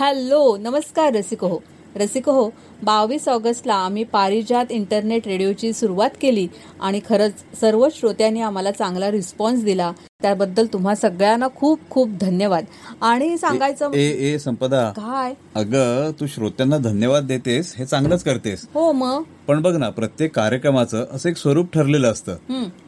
Hello नमस्कार रसिको हो. रसिको हो बावीस ऑगस्टला आम्ही पारिजात इंटरनेट रेडिओची सुरुवात केली आणि खरंच सर्व श्रोत्यांनी आम्हाला चांगला रिस्पॉन्स दिला. त्याबद्दल तुम्हा सगळ्यांना खूप खूप धन्यवाद. आणि सांगायचं ए ए संपदा. काय? अगं तू श्रोत्यांना धन्यवाद देतेस हे चांगलंच करतेस. हो मग? पण बघ ना प्रत्येक कार्यक्रमाचं असं एक स्वरूप ठरलेलं असतं.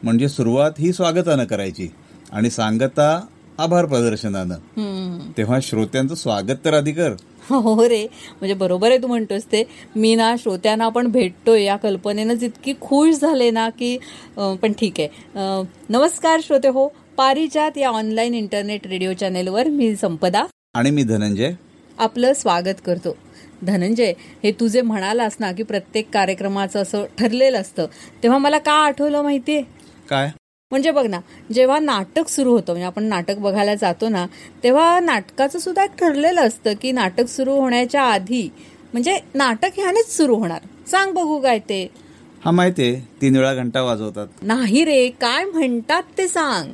म्हणजे सुरुवात ही स्वागतानं करायची. आणि सांगता आभार प्रदर्शनानं. हं. तेव्हा श्रोत्यांचं स्वागत तर आधी कर हो रे. म्हणजे बरोबर आहे तू म्हणतोस ते. मी ना श्रोत्यांना आपण भेटतोय. या कल्पनेनंच इतकी खुश झाले ना की पण ठीक आहे. नमस्कार श्रोते हो. पारिजात या ऑनलाईन इंटरनेट रेडिओ चॅनेलवर मी संपदा. आणि मी धनंजय. आपलं स्वागत करतो. धनंजय हे तू जे म्हणालास ना की प्रत्येक कार्यक्रमाचं असं ठरलेलं असतं तेव्हा मला का आठवलं माहितीये? काय? म्हणजे बघ ना जेव्हा नाटक सुरू होतं म्हणजे आपण नाटक बघायला जातो ना तेव्हा नाटकाचं सुद्धा एक ठरलेलं असतं की नाटक सुरू होण्याच्या आधी म्हणजे नाटक ह्यानेच सुरू होणार. सांग बघू काय ते. हा माहितीये तीन वेळा घंटा वाजवतात. नाही रे काय म्हणतात ते सांग.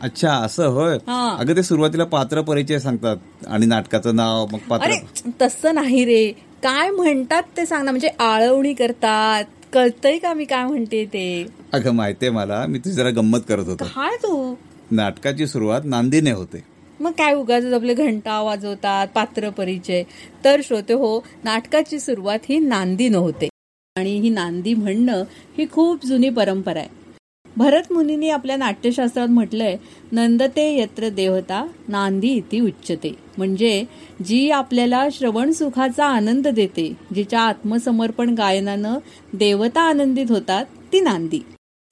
अच्छा असं होय. हा. अगं ते सुरुवातीला पात्र परिचय सांगतात आणि नाटकाचं नाव मग पात्र तसं नाही रे. काय म्हणतात ते सांग ना म्हणजे आळवणी करतात. कळतंय का मी काय म्हणते ते? अगं माहितीये मला मी तुझी जरा गंमत करत होतो. काय तू. नाटकाची सुरुवात नांदीने होते. मग काय उगाच आपले घंटा वाजवतात पात्र परिचय. तर श्रोते हो नाटकाची सुरुवात ही नांदीनं होते. आणि ही नांदी म्हणणं ही खूप जुनी परंपरा आहे. भरत मुनींनी आपल्या नाट्यशास्त्रात म्हटलंय नंदते यत्र देवता नांदी इति उच्चते म्हणजे जी आपल्याला श्रवण सुखाचा आनंद देते जिच्या आत्मसमर्पण गायनानं देवता आनंदित होतात ती नांदी.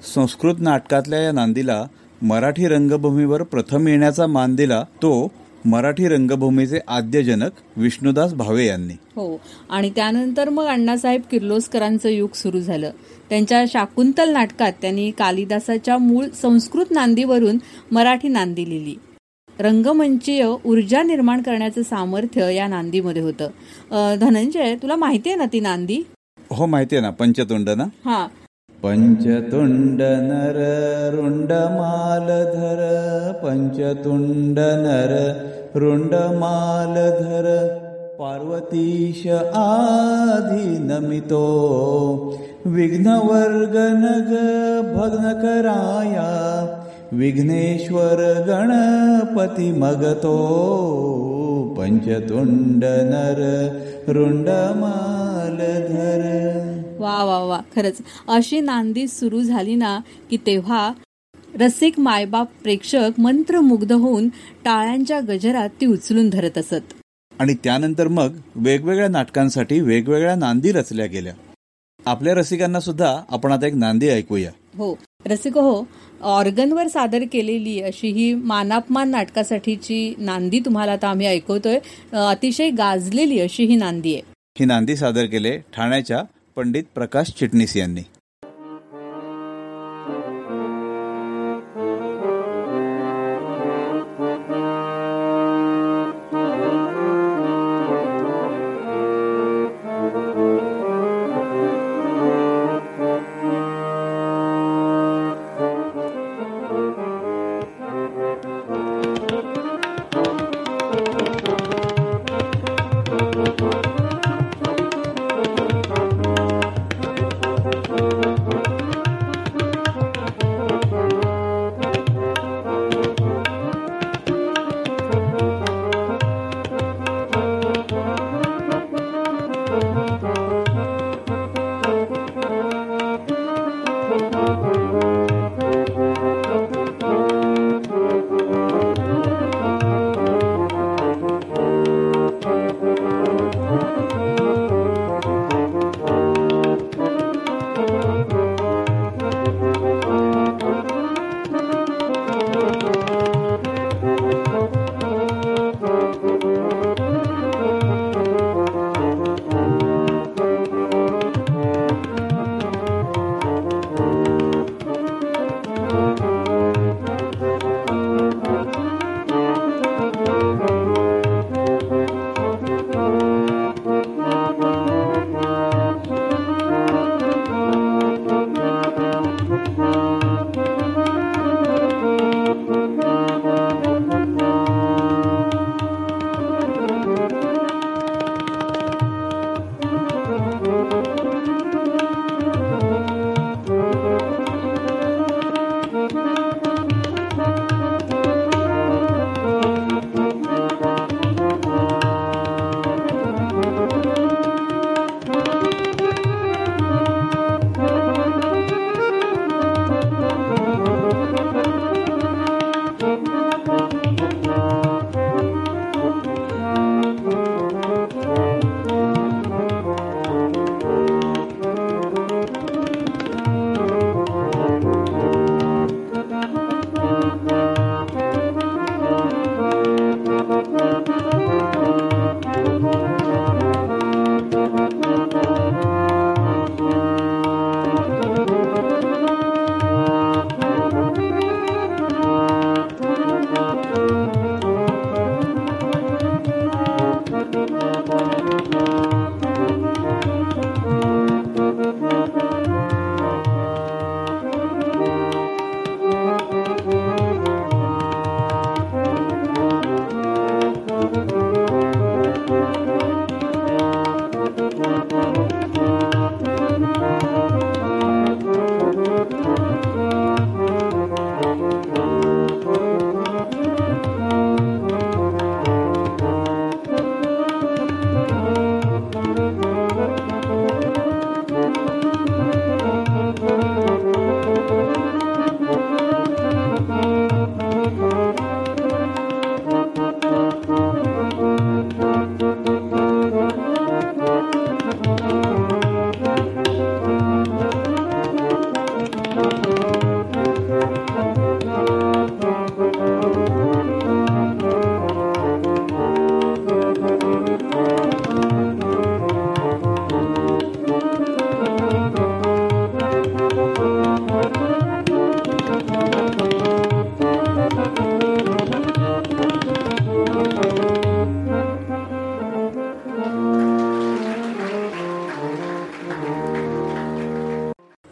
संस्कृत नाटकातल्या या नांदीला मराठी रंगभूमीवर प्रथम येण्याचा मान दिला तो मराठी रंगभूमीचे आद्यजनक विष्णुदास भावे यांनी. हो. आणि त्यानंतर मग अण्णासाहेब किर्लोस्करांचं युग सुरू झालं. त्यांच्या शाकुंतल नाटकात त्यांनी कालिदासाच्या मूळ संस्कृत नांदीवरून मराठी नांदी लिहिली. रंगमंचीय ऊर्जा निर्माण करण्याचं सामर्थ्य या नांदीमध्ये होतं. धनंजय तुला माहितीये ना ती नांदी? हो माहितीये ना पंचतुंड ना हा. पञ्चतुण्डनर रुण्डमालधर पञ्चतुण्डनर रुण्डमालधर पार्वतीश आधीनमितो विघ्नवर्गनग भग्नकराय विघ्नेश्वर गणपतिमगतो पञ्चतुण्डनर रुण्डमालधर। वा वा वा. खरंच. अशी नांदी सुरू झाली ना की तेव्हा रसिक मायबाप प्रेक्षक मंत्रमुग्ध होऊन टाळ्यांच्या गजरात ती उचलून धरत असत. आणि त्यानंतर मग वेगवेगळ्या नाटकांसाठी वेगवेगळ्या नांदी रचल्या गेल्या. आपल्या रसिकांना सुद्धा आपण आता एक नांदी ऐकूया. हो. रसिक हो. ऑर्गनवर सादर केलेली अशी ही मानापमान नाटकासाठीची नांदी तुम्हाला आता आम्ही ऐकवतोय. अतिशय गाजलेली अशी ही नांदी आहे. ही नांदी सादर केले ठाण्याच्या पंडित प्रकाश चिटणीस यांनी.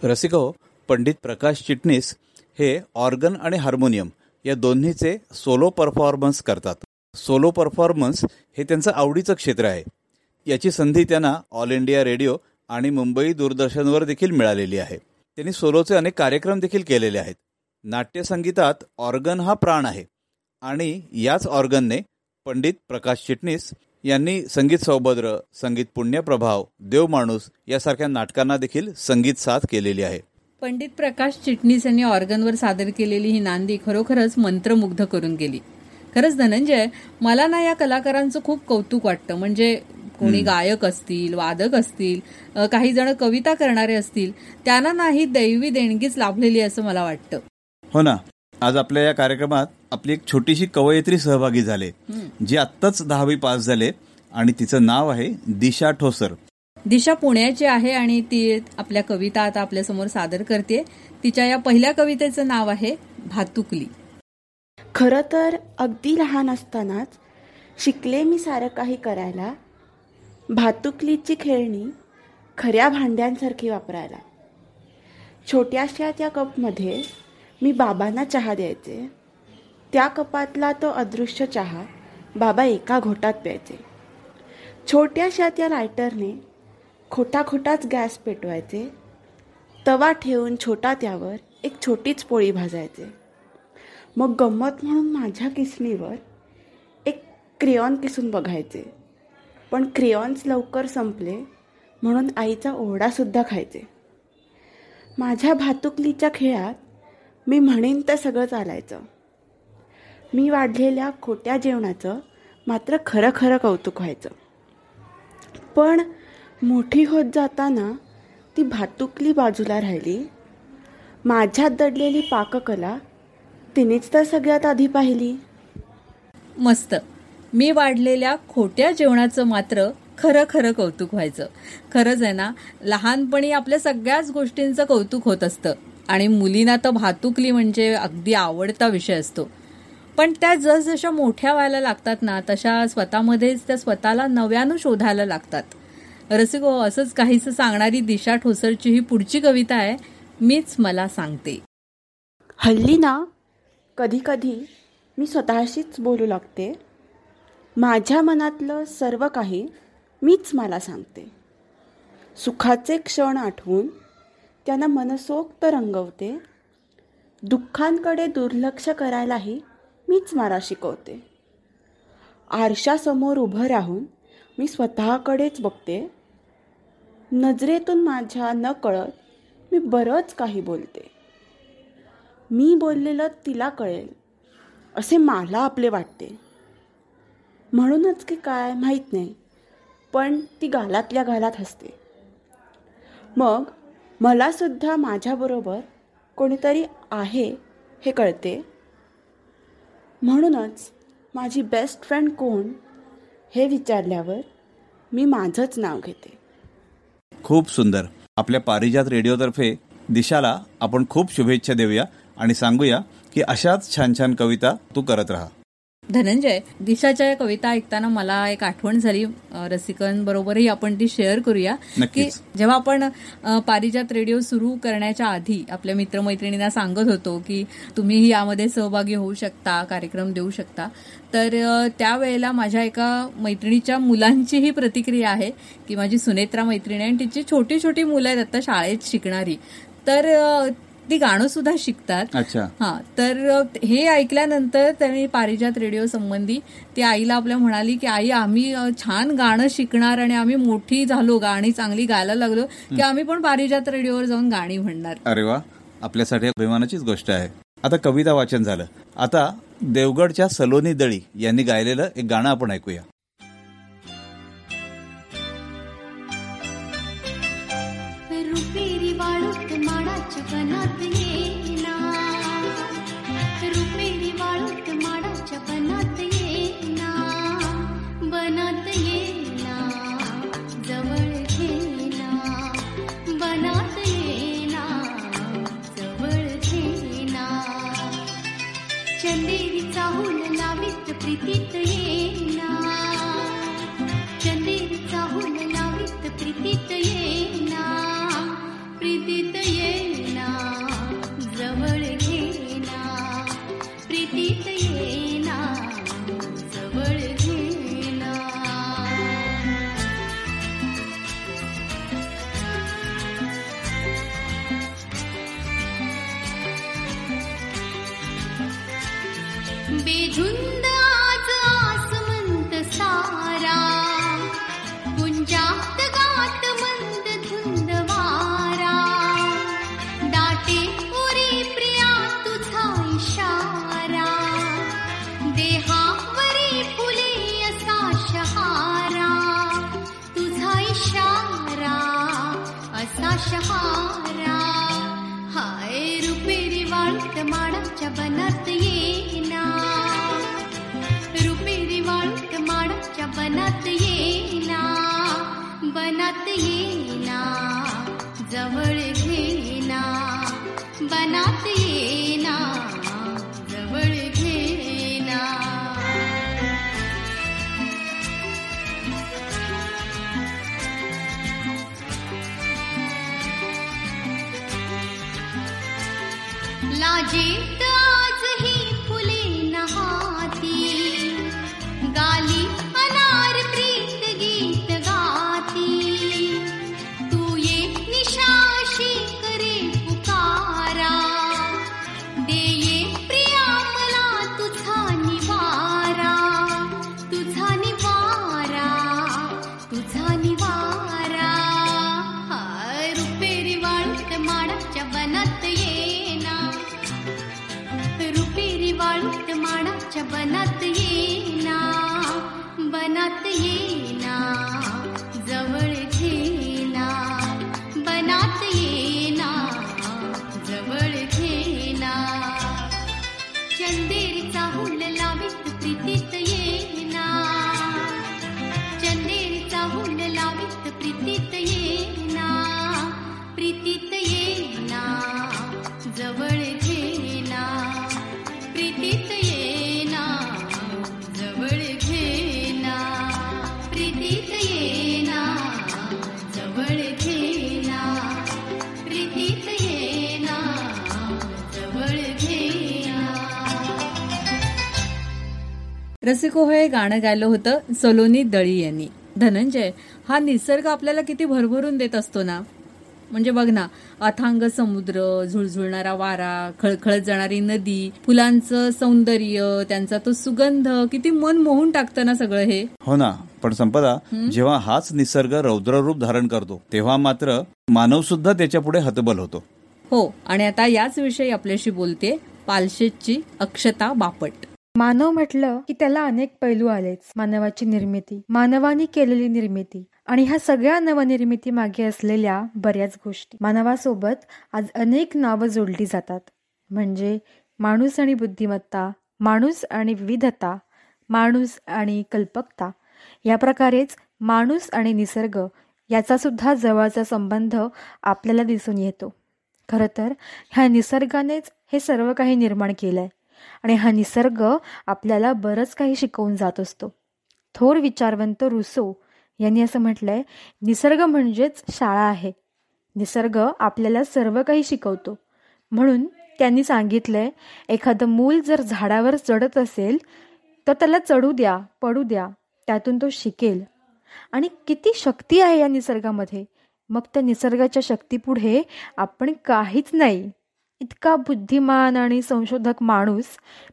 रसिको पंडित प्रकाश चिटणीस हे ऑर्गन आणि हार्मोनियम या दोन्हीचे सोलो परफॉर्मन्स करतात. सोलो परफॉर्मन्स हे त्यांचं आवडीचं क्षेत्र आहे. याची संधी त्यांना ऑल इंडिया रेडिओ आणि मुंबई दूरदर्शनवर देखील मिळालेली आहे. त्यांनी सोलोचे अनेक कार्यक्रम देखील केलेले आहेत. नाट्यसंगीतात ऑर्गन हा प्राण आहे. आणि याच ऑर्गनने पंडित प्रकाश चिटणीस यांनी संगीत सौभद्र संगीत पुण्यप्रभाव देवमाणूस यासारख्या नाटकांना देखील संगीत साथ केलेली आहे. पंडित प्रकाश चिटणीस यांनी ऑर्गनवर सादर केलेली ही नांदी खरोखरच मंत्रमुग्ध करून गेली. खरंच धनंजय मला ना या कलाकारांचं खूप कौतुक वाटतं. म्हणजे कोणी गायक असतील वादक असतील काही जण कविता करणारे असतील त्यांना नाही दैवी देणगीच लाभलेली असं मला वाटतं. हो ना. आज आपल्या या कार्यक्रमात आपली एक छोटीशी कवयित्री सहभागी झाले जी आत्ताच दहावी पास झाले आणि तिचं नाव आहे दिशा ठोसर. दिशा पुण्याची आहे आणि ती आपल्या कविता आता आपल्यासमोर सादर करते तिच्या या पहिल्या कवितेचं नाव आहे भातुकली. खरं तर अगदी लहान असतानाच शिकले मी सारं काही करायला. भातुकलीची खेळणी खऱ्या भांड्यांसारखी वापरायला. छोट्याशा त्या कपमध्ये मी बाबांना चहा द्यायचे. त्या कपातला तो अदृश्य चहा बाबा एका घोटात प्यायचे. छोट्याशा त्या लायटरने खोटा खोटाच गॅस पेटवायचे. तवा ठेवून छोटा त्यावर एक छोटीच पोळी भाजायचे. मग गंमत म्हणून माझ्या किसणीवर एक क्रेयॉन किसून बघायचे. पण क्रेयॉन्स लवकर संपले म्हणून आईचा ओरडासुद्धा खायचे. माझ्या भातुकलीच्या खेळात मी म्हणेन तर सगळं चालायचं. मी वाढलेल्या खोट्या जेवणाचं मात्र खरं खरं कौतुक व्हायचं. पण मोठी होत जाताना ती भातुकली बाजूला राहिली. माझ्यात दडलेली पाककला तिनेच तर सगळ्यात आधी पाहिली. मस्त. मी वाढलेल्या खोट्या जेवणाचं मात्र खरं खरं कौतुक व्हायचं. खरंच आहे ना लहानपणी आपल्या सगळ्याच गोष्टींचं कौतुक होत असतं. आणि मुलींना तर भातुकली म्हणजे अगदी आवडता विषय असतो. पण त्या जसजशा मोठ्या व्हायला लागतात ना तशा स्वतःमध्येच त्या स्वतःला नव्यानं शोधायला लागतात. रसिको हो, असंच काहीसं सांगणारी दिशा ठोसरची ही पुढची कविता आहे मीच मला सांगते. हल्ली ना कधी कधी मी स्वतःशीच बोलू लागते. माझ्या मनातलं सर्व काही मीच मला सांगते. सुखाचे क्षण आठवून त्यांना मनसोक्त रंगवते. दुःखांकडे दुर्लक्ष करायलाही मीच मला शिकवते. आरशासमोर उभं राहून मी स्वतःकडेच बघते. नजरेतून माझ्या न कळत मी बरंच काही बोलते. मी बोललेलं तिला कळेल असे मला आपले वाटते. म्हणूनच की काय माहीत नाही पण ती गालातल्या गालात हसते. मग मलासुद्धा माझ्याबरोबर कोणीतरी आहे हे कळते. म्हणूनच माझी बेस्ट फ्रेंड कोण हे विचारल्यावर मी माझंच नाव घेते. खूप सुंदर. आपल्या पारिजात रेडिओतर्फे दिशाला आपण खूप शुभेच्छा देऊया आणि सांगूया की अशाच छान छान कविता तू करत राहा. धनंजय दिशाच्या या कविता ऐकताना मला एक आठवण झाली. रसिकांबरोबरही आपण ती शेअर करूया. की जेव्हा आपण पारिजात रेडिओ सुरू करण्याच्या आधी आपल्या मित्रमैत्रिणींना सांगत होतो की तुम्हीही यामध्ये सहभागी होऊ शकता कार्यक्रम देऊ शकता. तर त्यावेळेला माझ्या एका मैत्रिणीच्या मुलांची ही प्रतिक्रिया आहे की माझी सुनेत्रा मैत्रिणी आणि तिची छोटी छोटी मुलं आहेत आता शाळेत शिकणारी. तर ती गाणं सुद्धा शिकतात. अच्छा. हा तर हे ऐकल्यानंतर त्यांनी पारिजात रेडिओ संबंधी ती आईला आपल्या म्हणाली की आई आम्ही छान गाणं शिकणार आणि आम्ही मोठी झालो गाणी चांगली गायला लागलो की आम्ही पण पारिजात रेडिओवर जाऊन गाणी म्हणणार. अरे वा. आपल्यासाठी अभिमानाचीच गोष्ट आहे. आता कविता वाचन झालं. आता देवगडच्या सलोनी दळी यांनी गायलेलं एक गाणं आपण ऐकूया. चलित प्रीति प्रीतितयेना। प्रीतित माडाच्या बनात येना रुपेरी वाळूत माडाच्या बनात येना बनात येना जवळ घेना बनात येना जवळ रसिको हे गाणं गायलं होतं सलोनी दळी यांनी. धनंजय हा निसर्ग आपल्याला किती भरभरून देत असतो ना? म्हणजे बघ ना अथांग समुद्र झुळझुळणारा वारा खळखळत जाणारी नदी फुलांचं सौंदर्य त्यांचा तो सुगंध किती मन मोहून टाकतं ना सगळं हे. हो ना पण संपदा जेव्हा हाच निसर्ग रौद्ररूप धारण करतो तेव्हा मात्र मानव सुद्धा त्याच्या पुढे हतबल होतो. हो आणि आता याच विषयी आपल्याशी बोलते पालशेतची अक्षता बापट. मानव म्हटलं की त्याला अनेक पैलू आलेच. मानवाची निर्मिती मानवाने केलेली निर्मिती आणि ह्या सगळ्या नवनिर्मिती मागे असलेल्या बऱ्याच गोष्टी. मानवासोबत आज अनेक नावं जोडली जातात. म्हणजे माणूस आणि बुद्धिमत्ता माणूस आणि विविधता माणूस आणि कल्पकता. या प्रकारेच माणूस आणि निसर्ग याचा सुद्धा जवळचा संबंध आपल्याला दिसून येतो. खरं तर ह्या निसर्गानेच हे सर्व काही निर्माण केलंय. आणि हा निसर्ग आपल्याला बरंच काही शिकवून जात असतो. थोर विचारवंत रुसो यांनी असं म्हटलंय निसर्ग म्हणजेच शाळा आहे. निसर्ग आपल्याला सर्व काही शिकवतो. म्हणून त्यांनी सांगितलंय एखादं मूल जर झाडावर चढत असेल तर त्याला चढू द्या पडू द्या त्यातून तो शिकेल. आणि किती शक्ती आहे या निसर्गामध्ये? मग त्या निसर्गाच्या शक्तीपुढे आपण काहीच नाही. इतका बुद्धिमान आणि संशोधक माणूस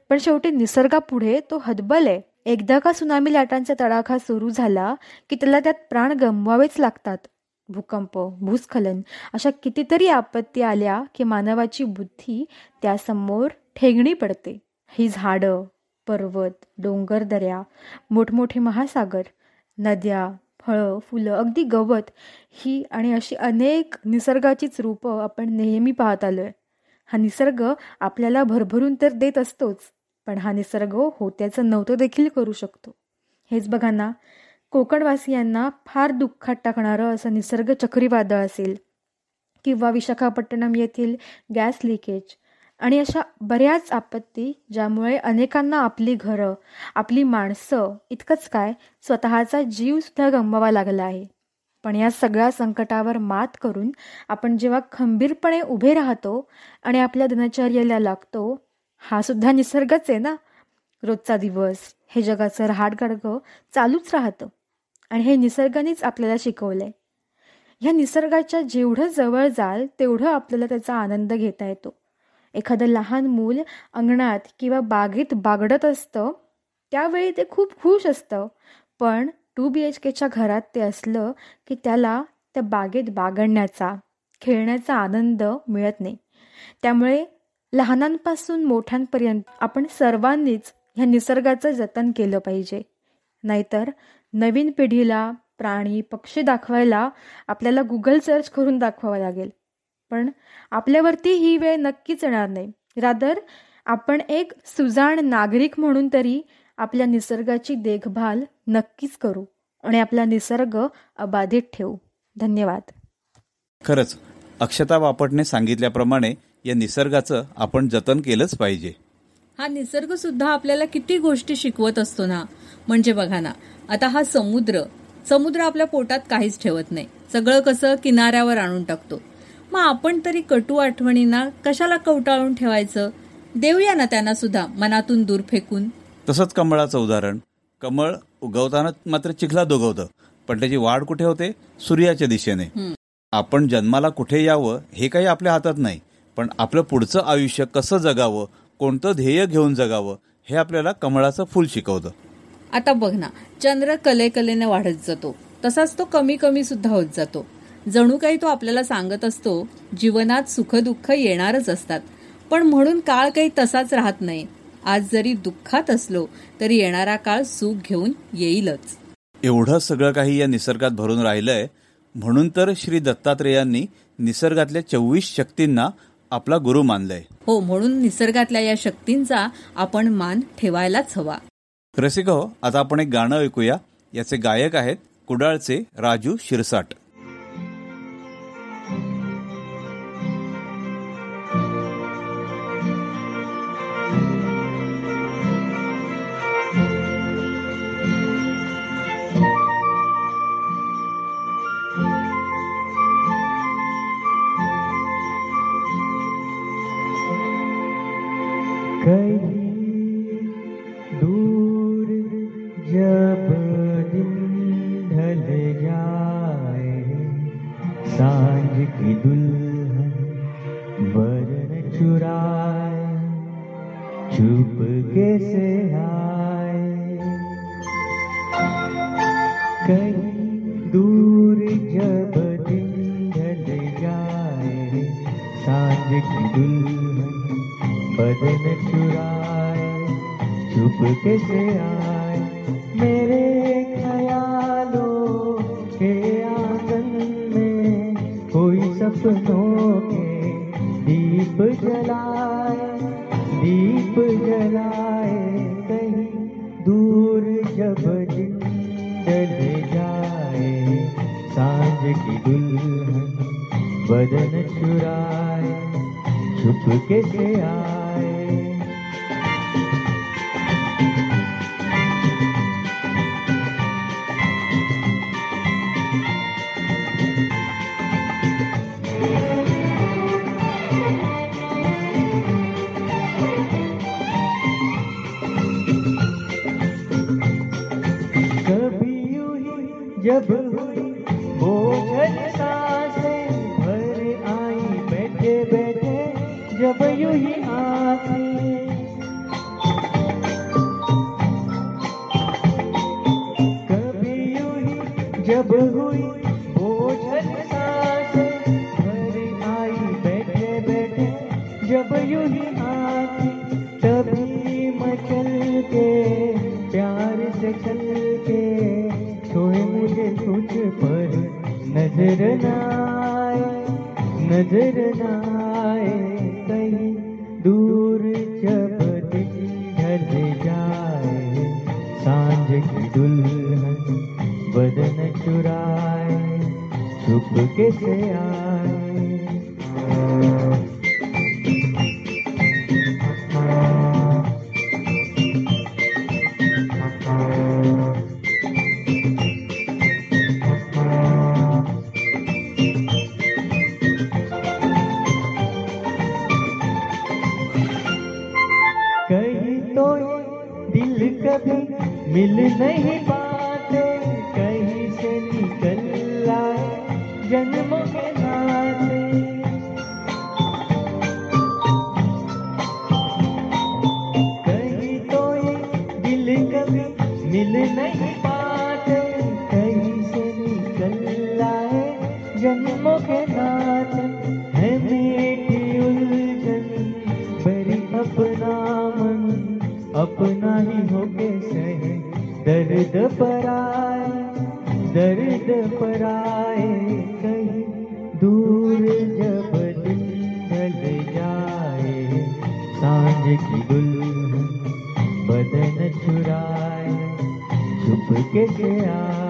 पण शेवटी निसर्गापुढे तो हदबल आहे. एकदा का सुनामी लाटांचा तडाखा सुरू झाला की त्याला त्यात प्राण गमवावेच लागतात. भूकंप भूस्खलन अशा कितीतरी आपत्ती आल्या की मानवाची बुद्धी त्यासमोर ठेंगणी पडते. ही झाडं पर्वत डोंगर दऱ्या मोठमोठे महासागर नद्या फळं फुलं अगदी गवत ही आणि अशी अनेक निसर्गाचीच रूपं आपण नेहमी पाहत आलो आहे हा निसर्ग आपल्याला भरभरून तर देत असतोच पण हा निसर्ग होत्याचं नव्हतं देखील करू शकतो. हेच बघा ना कोकणवासियांना फार दुःखात टाकणारं असं निसर्ग चक्रीवादळ असेल किंवा विशाखापट्टणम येथील गॅस लिकेज आणि अशा बऱ्याच आपत्ती ज्यामुळे अनेकांना आपली घरं आपली माणसं इतकंच काय स्वतःचा जीवसुद्धा गमवावा लागला आहे. पण या सगळ्या संकटावर मात करून आपण जेव्हा खंबीरपणे उभे राहतो आणि आपल्या दिनचर्याला लागतो हा सुद्धा निसर्गच आहे ना? रोजचा दिवस हे जगाचं रहाटगाडगं चालूच राहतं. आणि हे निसर्गानेच आपल्याला शिकवलंय. ह्या निसर्गाच्या जेवढं जवळ जाल तेवढं आपल्याला त्याचा आनंद घेता येतो. एखादं लहान मूल अंगणात किंवा बागेत बागडत असतं त्यावेळी ते खूप खुश असतं. पण टू बी एच केच्या घरात ते असलं की त्याला त्या बागेत बागडण्याचा खेळण्याचा आनंद मिळत नाही. त्यामुळे लहानांपासून मोठ्यांपर्यंत आपण सर्वांनीच ह्या निसर्गाचं जतन केलं पाहिजे. नाहीतर नवीन पिढीला प्राणी पक्षी दाखवायला आपल्याला गुगल सर्च करून दाखवावं लागेल. पण आपल्यावरती ही वेळ नक्कीच येणार नाही. रादर आपण एक सुजाण नागरिक म्हणून तरी आपल्या निसर्गाची देखभाल नक्कीच करू आणि आपला निसर्ग अबाधित ठेवू. धन्यवाद. खरंच अक्षता बापटने सांगितल्याप्रमाणे या निसर्गाचं आपण जतन केलंच पाहिजे. हा निसर्ग सुद्धा आपल्याला किती गोष्टी शिकवत असतो ना? म्हणजे बघा ना आता हा समुद्र समुद्र आपल्या पोटात काहीच ठेवत नाही. सगळं कसं किनाऱ्यावर आणून टाकतो. मग आपण तरी कटू आठवणींना कशाला कवटाळून ठेवायचं? देऊया ना त्यांना सुद्धा मनातून दूर फेकून. तसंच कमळाचं उदाहरण. कमळ उगवताना मात्र चिखलात उगवतं पण त्याची वाढ कुठे होते? सूर्याच्या दिशेने. आपण जन्माला कुठे यावं हे काही आपल्या हातात नाही. पण आपलं पुढचं आयुष्य कसं जगावं? कोणतं ध्येय घेऊन जगावं? हे आपल्याला कमळाचं फुल शिकवतं. आता बघ ना चंद्र कले कलेने वाढत जातो. तसाच तो कमी कमी सुद्धा होत जातो. जणू काही तो आपल्याला सांगत असतो जीवनात सुखदुःख येणारच असतात. पण म्हणून काळ काही तसाच राहत नाही. आज जरी दुःखात असलो तरी येणारा काळ सुख घेऊन येईलच. एवढं सगळं काही या निसर्गात भरून राहिलंय म्हणून तर श्री दत्तात्रेयांनी निसर्गातल्या चोवीस शक्तींना आपला गुरु मानलंय. हो म्हणून निसर्गातल्या या शक्तींचा आपण मान ठेवायलाच हवा. रसिक हो आता आपण एक गाणं ऐकूया. याचे गायक आहेत कुडाळचे राजू शिरसाट. जब यू ही आँखें कभी यूँ ही जब हुई बोझल साँसें भर आई बैठे बैठे, जब यूँ ही आँखें तभी मचल के, प्यार से चल के छोए मुझे कुछ पर नज़र न आए, नज़र न छुप से आए। की गुल बदन चुराए चुपके के आए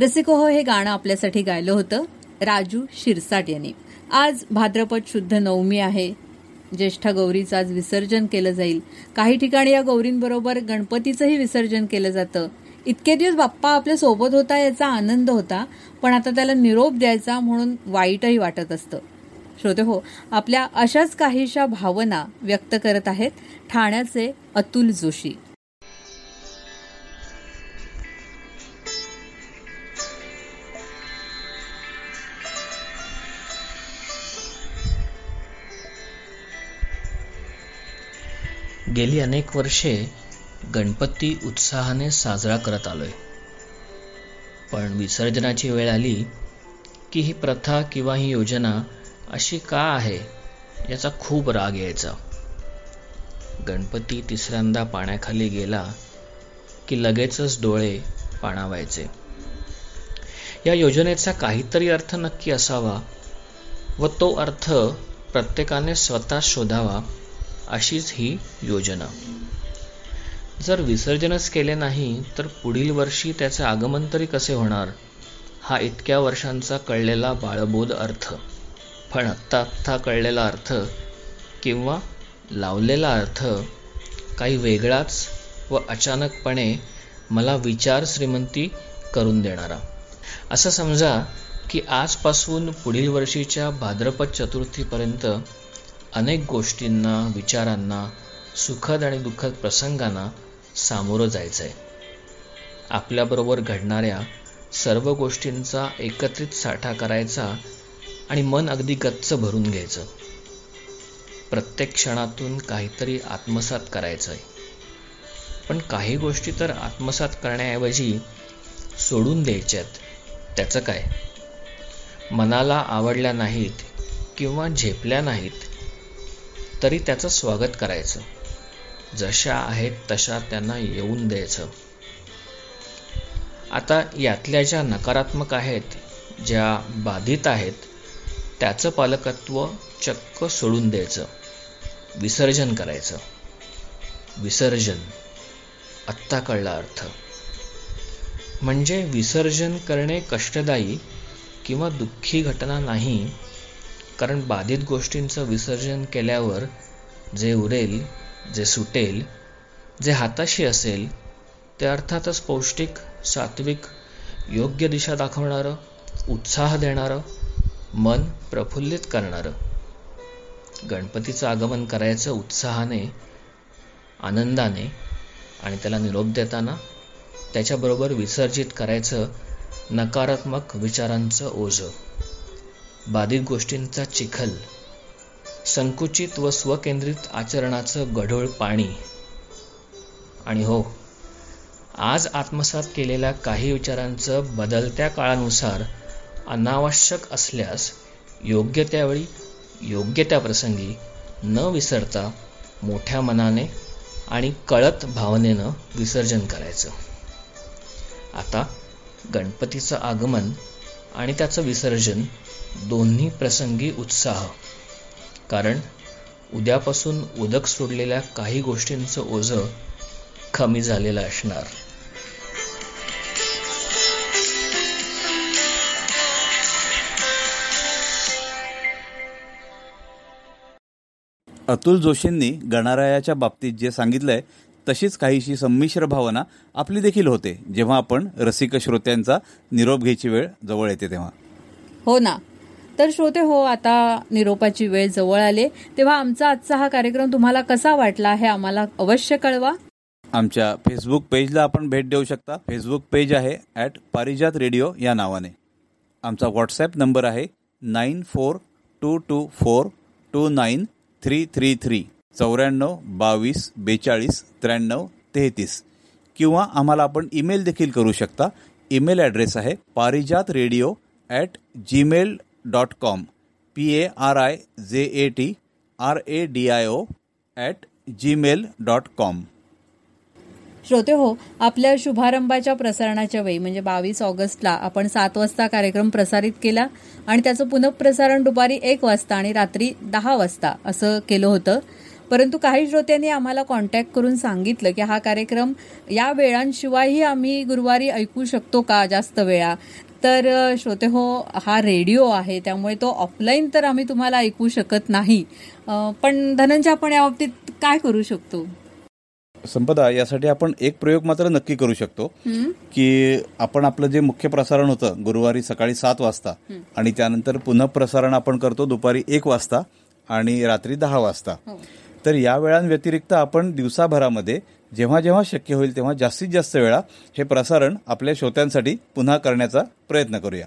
रसिकोहो हे गाणं आपल्यासाठी गायलं होतं. राजू शिरसाट यांनी. आज भाद्रपद शुद्ध नवमी आहे. ज्येष्ठा गौरीचं आज विसर्जन केलं जाईल. काही ठिकाणी या गौरींबरोबर गणपतीचंही विसर्जन केलं जातं. इतके दिवस बाप्पा आपल्यासोबत होता याचा आनंद होता पण आता त्याला निरोप द्यायचा म्हणून वाईटही वाटत असतं. श्रोते हो आपल्या अशाच काहीशा भावना व्यक्त करत आहेत ठाण्याचे अतुल जोशी. गेली अनेक वर्षे गणपती उत्साहाने साजरा करत आलोय. पण विसर्जनाची वेळ आली की ही प्रथा किंवा ही योजना अशी का आहे याचा खूप राग यायचा. गणपती तिसऱ्यांदा पाण्याखाली गेला की लगेचच डोळे पाणावायचे. या योजनेचा काहीतरी अर्थ नक्की असावा व तो अर्थ प्रत्येकाने स्वतः शोधावा अशीच ही योजना. जर विसर्जनच केले नाही तर पुढील वर्षी त्याचे आगमन तरी कसे होणार? हा इतक्या वर्षांचा कळलेला बाळबोध अर्थ. पण आत्ता आत्ता कळलेला अर्थ किंवा लावलेला अर्थ काही वेगळाच व अचानकपणे मला विचार श्रीमंती करून देणारा. असं समजा की आजपासून पुढील वर्षीच्या भाद्रपद चतुर्थीपर्यंत अनेक गोष्टींना विचारांना सुखद आणि दुःखद प्रसंगांना सामोरं जायचं आहे आपल्याबरोबर घडणाऱ्या सर्व गोष्टींचा एकत्रित साठा करायचा आणि मन अगदी गच्च भरून घ्यायचं. प्रत्येक क्षणातून काहीतरी आत्मसात करायचं आहे पण काही गोष्टी तर आत्मसात करण्याऐवजी सोडून द्यायच्यात त्याचं काय? मनाला आवडल्या नाहीत किंवा झेपल्या नाहीत तरी त्याचं स्वागत करायचं. जशा आहेत तशा त्यांना येऊन द्यायचं. आता यातल्या ज्या नकारात्मक आहेत ज्या बाधित आहेत त्याचं पालकत्व चक्क सोडून द्यायचं. विसर्जन करायचं. विसर्जन. आत्ता कळला अर्थ. म्हणजे विसर्जन करणे कष्टदायी किंवा दुःखी घटना नाही कारण बाधित गोष्टींचं विसर्जन केल्यावर जे उरेल जे सुटेल जे हाताशी असेल ते अर्थातच पौष्टिक सात्विक योग्य दिशा दाखवणारं उत्साह देणारं मन प्रफुल्लित करणारं. गणपतीचं आगमन करायचं उत्साहाने आनंदाने आणि त्याला निरोप देताना त्याच्याबरोबर विसर्जित करायचं नकारात्मक विचारांचं ओझं. बाधित गोष्टींचा चिखल संकुचित व स्वकेंद्रित आचरणाचं गढोळ पाणी. आणि हो आज आत्मसात केलेल्या काही विचारांचं बदलत्या काळानुसार अनावश्यक असल्यास योग्य त्यावेळी योग्य त्या प्रसंगी न विसरता मोठ्या मनाने आणि कळत भावनेनं विसर्जन करायचं. आता गणपतीचं आगमन आणि त्याचं विसर्जन दोन्ही प्रसंगी उत्साह. कारण उद्यापासून उदक सोडलेल्या काही गोष्टींचं ओझं कमी झालेलं असणार. अतुल जोशींनी गणरायाच्या बाबतीत जे सांगितलंय तशीच काहीशी संमिश्र भावना आपली देखील होते जेव्हा आपण रसिक श्रोत्यांचा निरोप घ्यायची वेळ जवळ येते तेव्हा. हो ना. तर श्रोते हो आता निरोपाची वेळ जवळ आले. तेव्हा आमचा आजचा हा कार्यक्रम तुम्हाला कसा वाटला हे आम्हाला अवश्य कळवा. आमच्या फेसबुक पेजला आपण भेट देऊ शकता. फेसबुक पेज आहे ॲट पारिजात रेडिओ या नावाने. आमचा व्हॉट्सॲप नंबर आहे nine four two two four two nine three three three चौऱ्याण्णव बावीस बेचाळीस त्र्याण्णव तेहतीस. किंवा आम्हाला आपण ईमेल देखील करू शकता. ईमेल ॲड्रेस आहे Parijat radio at Gmail dot com P A R I J A T R A D I O at Gmail dot com. श्रोते हो आपल्या शुभारंभाच्या प्रसारणाच्या वेळी म्हणजे बावीस ऑगस्टला आपण सात वाजता कार्यक्रम प्रसारित केला आणि त्याचं पुनःप्रसारण दुपारी एक वाजता आणि रात्री दहा वाजता असं केलं होतं. परंतु काही श्रोत्यांनी आम्हाला कॉन्टॅक्ट करून सांगितलं की हा कार्यक्रम या वेळांशिवायही आम्ही गुरुवारी ऐकू शकतो का जास्त वेळा? तर श्रोते हो हा रेडिओ आहे त्यामुळे तो ऑफलाईन तर आम्ही तुम्हाला ऐकू शकत नाही. पण धनंजय आपण या बाबतीत काय करू शकतो? संपदा यासाठी आपण एक प्रयोग मात्र नक्की करू शकतो. की आपण आपलं जे मुख्य प्रसारण होतं गुरुवारी सकाळी सात वाजता आणि त्यानंतर पुन्हा प्रसारण आपण करतो दुपारी एक वाजता आणि रात्री दहा वाजता. तर या वेळांव्यतिरिक्त आपण दिवसाभरामध्ये जेव्हा जेव्हा शक्य होईल तेव्हा जास्तीत जास्त वेळा हे प्रसारण आपल्या श्रोत्यांसाठी पुन्हा करण्याचा प्रयत्न करूया.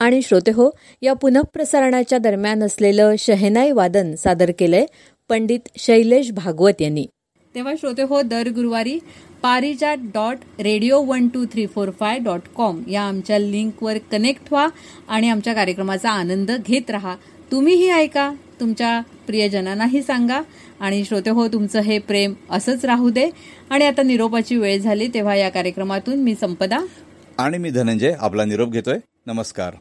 आणि श्रोते हो या पुनःप्रसारणाच्या दरम्यान असलेलं शहनाई वादन सादर केलंय पंडित शैलेश भागवत यांनी. तेव्हा श्रोते हो दर गुरुवारी Parijat dot radio one two three four five dot com या आमच्या लिंकवर कनेक्ट व्हा आणि आमच्या कार्यक्रमाचा आनंद घेत राहा. तुम्हीही ऐका तुमच्या प्रियजनांनाही सांगा आणि श्रोते हो तुमचं हे प्रेम असंच राहू दे. आणि आता निरोपाची वेळ झाली तेव्हा या कार्यक्रमातून मी संपदा. आणि मी धनंजय आपला निरोप घेतोय. नमस्कार.